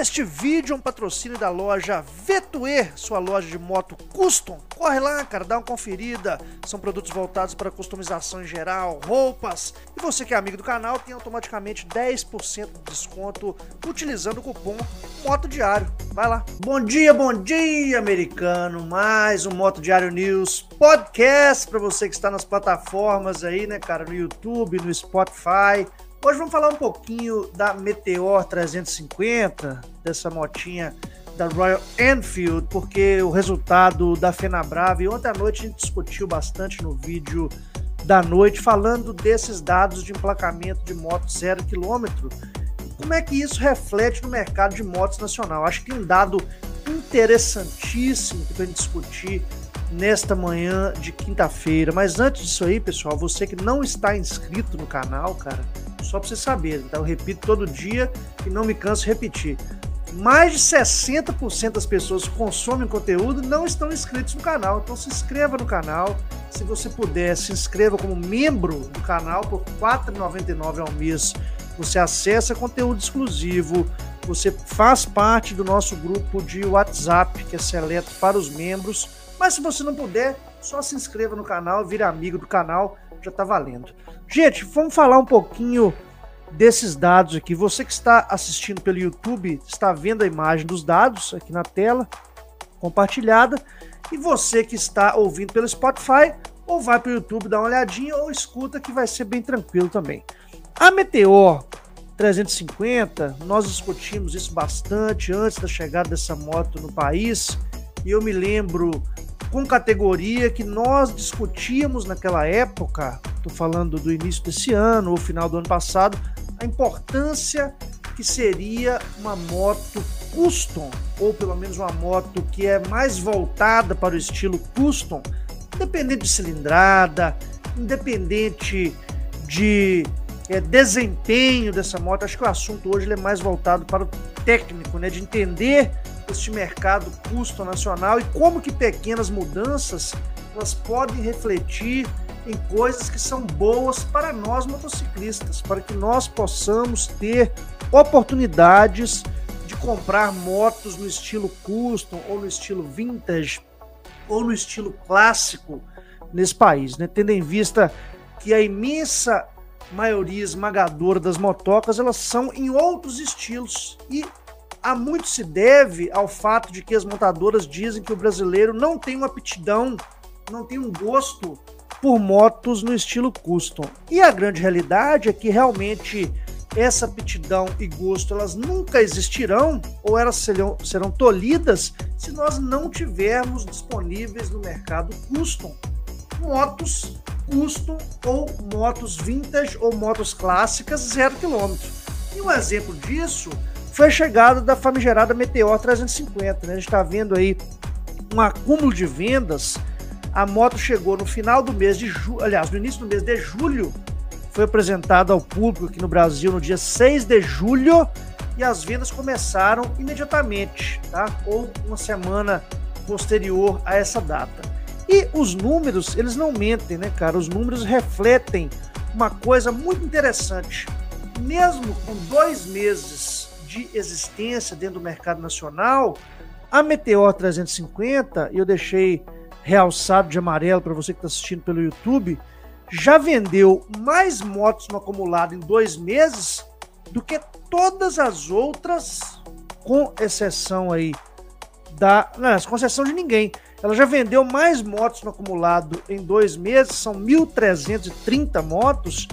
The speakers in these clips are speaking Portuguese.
Este vídeo é um patrocínio da loja Vetue, sua loja de moto custom. Corre lá, cara, dá uma conferida. São produtos voltados para customização em geral, roupas. E você que é amigo do canal tem automaticamente 10% de desconto utilizando o cupom Moto Diário. Vai lá. Bom dia, bom dia, americano. Mais um Moto Diário News podcast para você que está nas plataformas aí, né, cara, no YouTube, no Spotify Hoje vamos falar um pouquinho da Meteor 350, dessa motinha da Royal Enfield, porque o resultado da Fenabrave, ontem à noite a gente discutiu bastante no vídeo da noite, falando desses dados de emplacamento de moto zero quilômetro. Como é que isso reflete no mercado de motos nacional? Acho que um dado interessantíssimo para a gente discutir nesta manhã de quinta-feira. Mas antes disso aí, pessoal, você que não está inscrito no canal, cara, só para você saber, então eu repito todo dia e não me canso de repetir. Mais de 60% das pessoas que consomem conteúdo não estão inscritos no canal, então se inscreva no canal. Se você puder, se inscreva como membro do canal por R$ 4,99 ao mês. Você acessa conteúdo exclusivo, você faz parte do nosso grupo de WhatsApp, que é seleto para os membros. Mas se você não puder, só se inscreva no canal, vire amigo do canal, já está valendo. Gente, vamos falar um pouquinho desses dados aqui. Você que está assistindo pelo YouTube está vendo a imagem dos dados aqui na tela compartilhada. E você que está ouvindo pelo Spotify, ou vai para o YouTube dar uma olhadinha, ou escuta que vai ser bem tranquilo também. A Meteor 350, nós discutimos isso bastante antes da chegada dessa moto no país. E eu me lembro com categoria que nós discutíamos naquela época, estou falando do início desse ano ou final do ano passado, a importância que seria uma moto custom, ou pelo menos uma moto que é mais voltada para o estilo custom, independente de cilindrada, independente de é, desempenho dessa moto. Acho que o assunto hoje é mais voltado para o técnico, né, de entender este mercado custo nacional e como que pequenas mudanças elas podem refletir em coisas que são boas para nós motociclistas, para que nós possamos ter oportunidades de comprar motos no estilo custom ou no estilo vintage ou no estilo clássico nesse país, né? Tendo em vista que a imensa maioria esmagadora das motocas elas são em outros estilos e há muito se deve ao fato de que as montadoras dizem que o brasileiro não tem uma aptidão, não tem um gosto por motos no estilo custom. E a grande realidade é que realmente essa aptidão e gosto elas nunca existirão ou elas serão, serão tolhidas se nós não tivermos disponíveis no mercado custom motos custom ou motos vintage ou motos clássicas zero quilômetro. E um exemplo disso foi a chegada da famigerada Meteor 350. Né? A gente está vendo aí um acúmulo de vendas. A moto chegou no final do mês de julho, aliás, no início do mês de julho, foi apresentada ao público aqui no Brasil no dia 6 de julho e as vendas começaram imediatamente, tá? Ou uma semana posterior a essa data. E os números, eles não mentem, né, cara? Os números refletem uma coisa muito interessante. Mesmo com dois meses de existência dentro do mercado nacional, a Meteor 350, eu deixei realçado de amarelo para você que está assistindo pelo YouTube, já vendeu mais motos no acumulado em dois meses do que todas as outras, com exceção aí da. Não, com exceção de ninguém. Ela já vendeu mais motos no acumulado em dois meses, são 1.330 motos,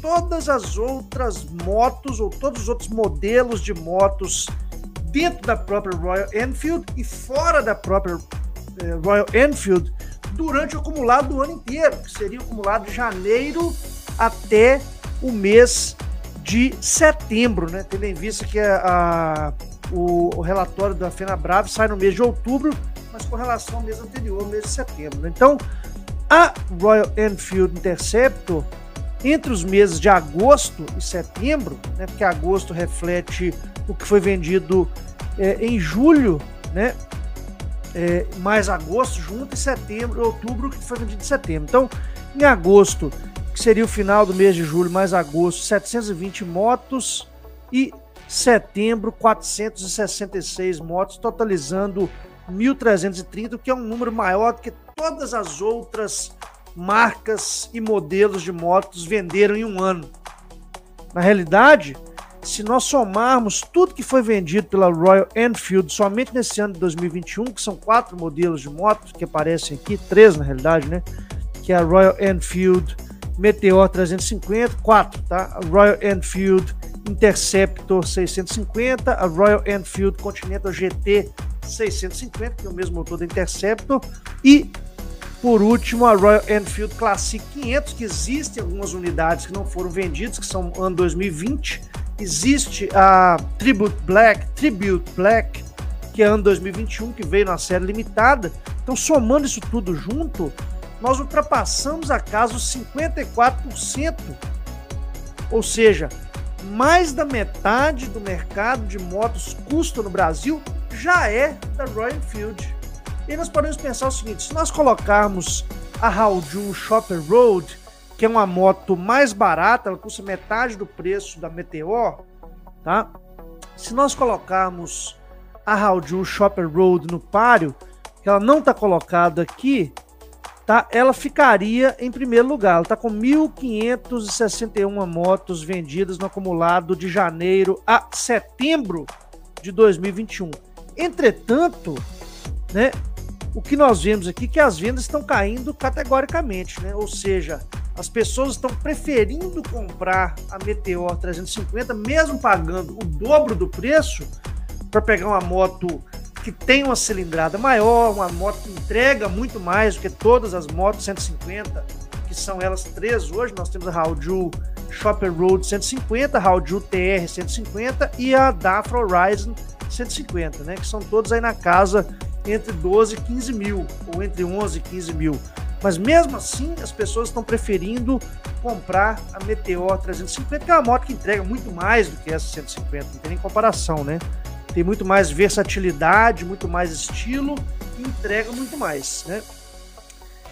todas as outras motos ou todos os outros modelos de motos dentro da própria Royal Enfield e fora da própria eh, Royal Enfield durante o acumulado do ano inteiro, que seria o acumulado de janeiro até o mês de setembro, né? Tendo em vista que a, a o, o, relatório da FenaBrave sai no mês de outubro, mas com relação ao mês anterior, mês de setembro. Então, a Royal Enfield Interceptor entre os meses de agosto e setembro, né, porque agosto reflete o que foi vendido é, em julho, né, é, mais agosto junto, e setembro, outubro, que foi vendido em setembro. Então, em agosto, que seria o final do mês de julho mais agosto, 720 motos e setembro 466 motos, totalizando 1.330, que é um número maior do que todas as outras marcas e modelos de motos venderam em um ano. Na realidade, se nós somarmos tudo que foi vendido pela Royal Enfield somente nesse ano de 2021, que são quatro modelos de motos que aparecem aqui, três na realidade, né? Que é a Royal Enfield Meteor 350, quatro, tá? A Royal Enfield Interceptor 650, a Royal Enfield Continental GT 650, que é o mesmo motor da Interceptor, e por último, a Royal Enfield Classic 500, que existem algumas unidades que não foram vendidas, que são ano 2020. Existe a Tribute Black, Tribute Black, que é ano 2021, que veio na série limitada. Então, somando isso tudo junto, nós ultrapassamos a casa os 54%. Ou seja, mais da metade do mercado de motos custo no Brasil já é da Royal Enfield. E nós podemos pensar o seguinte: se nós colocarmos a Hauju Shopper Road, que é uma moto mais barata, ela custa metade do preço da Meteor, tá? Se nós colocarmos a Hauju Shopper Road no páreo, que ela não está colocada aqui, tá? Ela ficaria em primeiro lugar. Ela está com 1.561 motos vendidas no acumulado de janeiro a setembro de 2021. Entretanto, né, o que nós vemos aqui é que as vendas estão caindo categoricamente, né? Ou seja, as pessoas estão preferindo comprar a Meteor 350, mesmo pagando o dobro do preço, para pegar uma moto que tem uma cilindrada maior, uma moto que entrega muito mais do que todas as motos 150, que são elas três hoje. Nós temos a Hauju Shopper Road 150, a Hauju TR 150 e a Dafra Horizon 150, né? Que são todos aí na casa entre 12 e 15 mil, ou entre 11 e 15 mil. Mas mesmo assim, as pessoas estão preferindo comprar a Meteor 350, que é uma moto que entrega muito mais do que essa 150, não tem nem comparação, né? Tem muito mais versatilidade, muito mais estilo e entrega muito mais, né?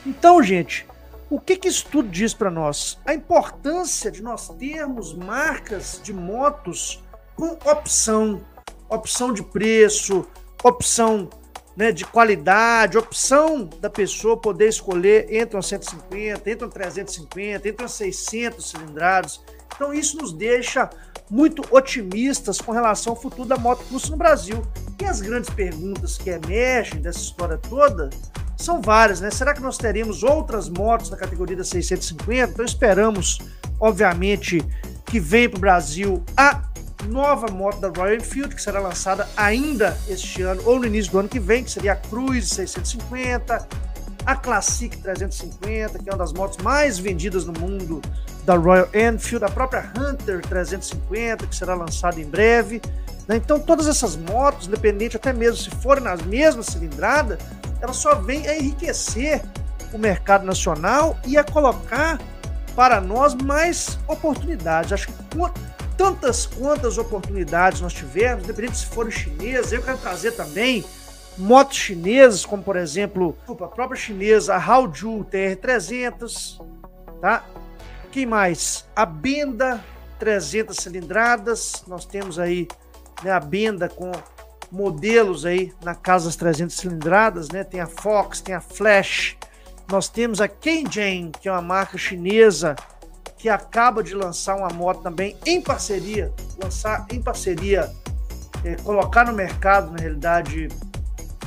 Então, gente, o que, que isso tudo diz para nós? A importância de nós termos marcas de motos com opção, opção de preço, opção né, de qualidade, opção da pessoa poder escolher entre uma 150, entre uma 350, entre uma 600 cilindrados. Então isso nos deixa muito otimistas com relação ao futuro da moto custo no Brasil. E as grandes perguntas que emergem dessa história toda são várias, né? Será que nós teremos outras motos na categoria da 650? Então esperamos, obviamente, que venha para o Brasil a nova moto da Royal Enfield, que será lançada ainda este ano ou no início do ano que vem, que seria a Cruise 650, a Classic 350, que é uma das motos mais vendidas no mundo da Royal Enfield, a própria Hunter 350, que será lançada em breve. Né? Então, todas essas motos, independente até mesmo se forem nas mesmas cilindradas, elas só vêm a enriquecer o mercado nacional e a colocar para nós mais oportunidades. Acho que tantas quantas oportunidades nós tivemos, independente se forem chinesas, eu quero trazer também motos chinesas, como por exemplo, a própria chinesa, a Haoju TR300, tá? Quem mais? A Benda 300 cilindradas, nós temos aí né, a Benda com modelos aí na casa das 300 cilindradas, né? Tem a Fox, tem a Flash, nós temos a Kenjin, que é uma marca chinesa que acaba de lançar uma moto também em parceria, lançar em parceria, é, colocar no mercado, na realidade,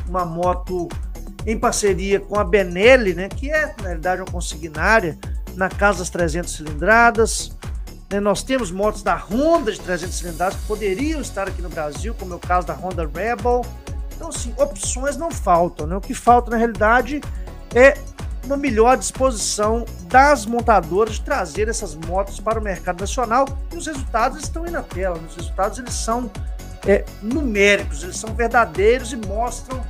uma moto em parceria com a Benelli, né, que é, na realidade, uma consignária, na casa das 300 cilindradas. Né, nós temos motos da Honda de 300 cilindradas que poderiam estar aqui no Brasil, como é o caso da Honda Rebel. Então, assim, opções não faltam. Né? O que falta, na realidade, é uma melhor disposição das montadoras de trazer essas motos para o mercado nacional e os resultados estão aí na tela. Os resultados eles são é, numéricos, eles são verdadeiros e mostram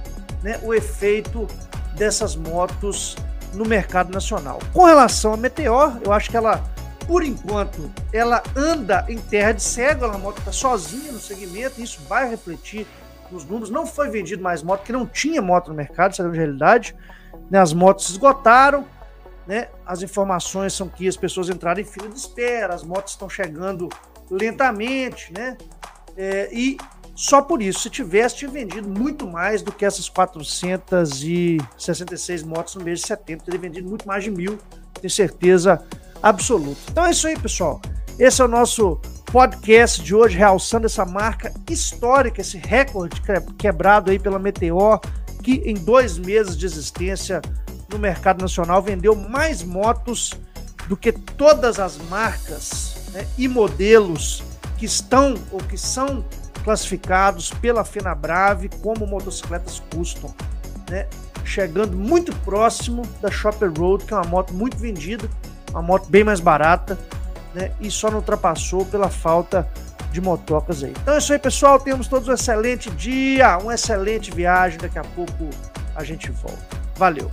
né, o efeito dessas motos no mercado nacional. Com relação à Meteor, eu acho que ela, por enquanto, ela anda em terra de cego, ela, a moto está sozinha no segmento, e isso vai refletir nos números. Não foi vendido mais moto, porque não tinha moto no mercado, isso era uma realidade. Né, as motos esgotaram, né? As informações são que as pessoas entraram em fila de espera, as motos estão chegando lentamente, né? É, e só por isso, se tivesse vendido muito mais do que essas 466 motos no mês de setembro, teria vendido muito mais de mil, tenho certeza absoluta. Então é isso aí, pessoal. Esse é o nosso podcast de hoje, realçando essa marca histórica, esse recorde quebrado aí pela Meteor, que em dois meses de existência no mercado nacional vendeu mais motos do que todas as marcas né, e modelos que estão ou que são classificados pela Fenabrave como motocicletas custom, né? chegando muito próximo da Shopper Road, que é uma moto muito vendida, uma moto bem mais barata, né? e só não ultrapassou pela falta de motocas aí. Então é isso aí, pessoal. Temos todos um excelente dia, uma excelente viagem. Daqui a pouco a gente volta. Valeu!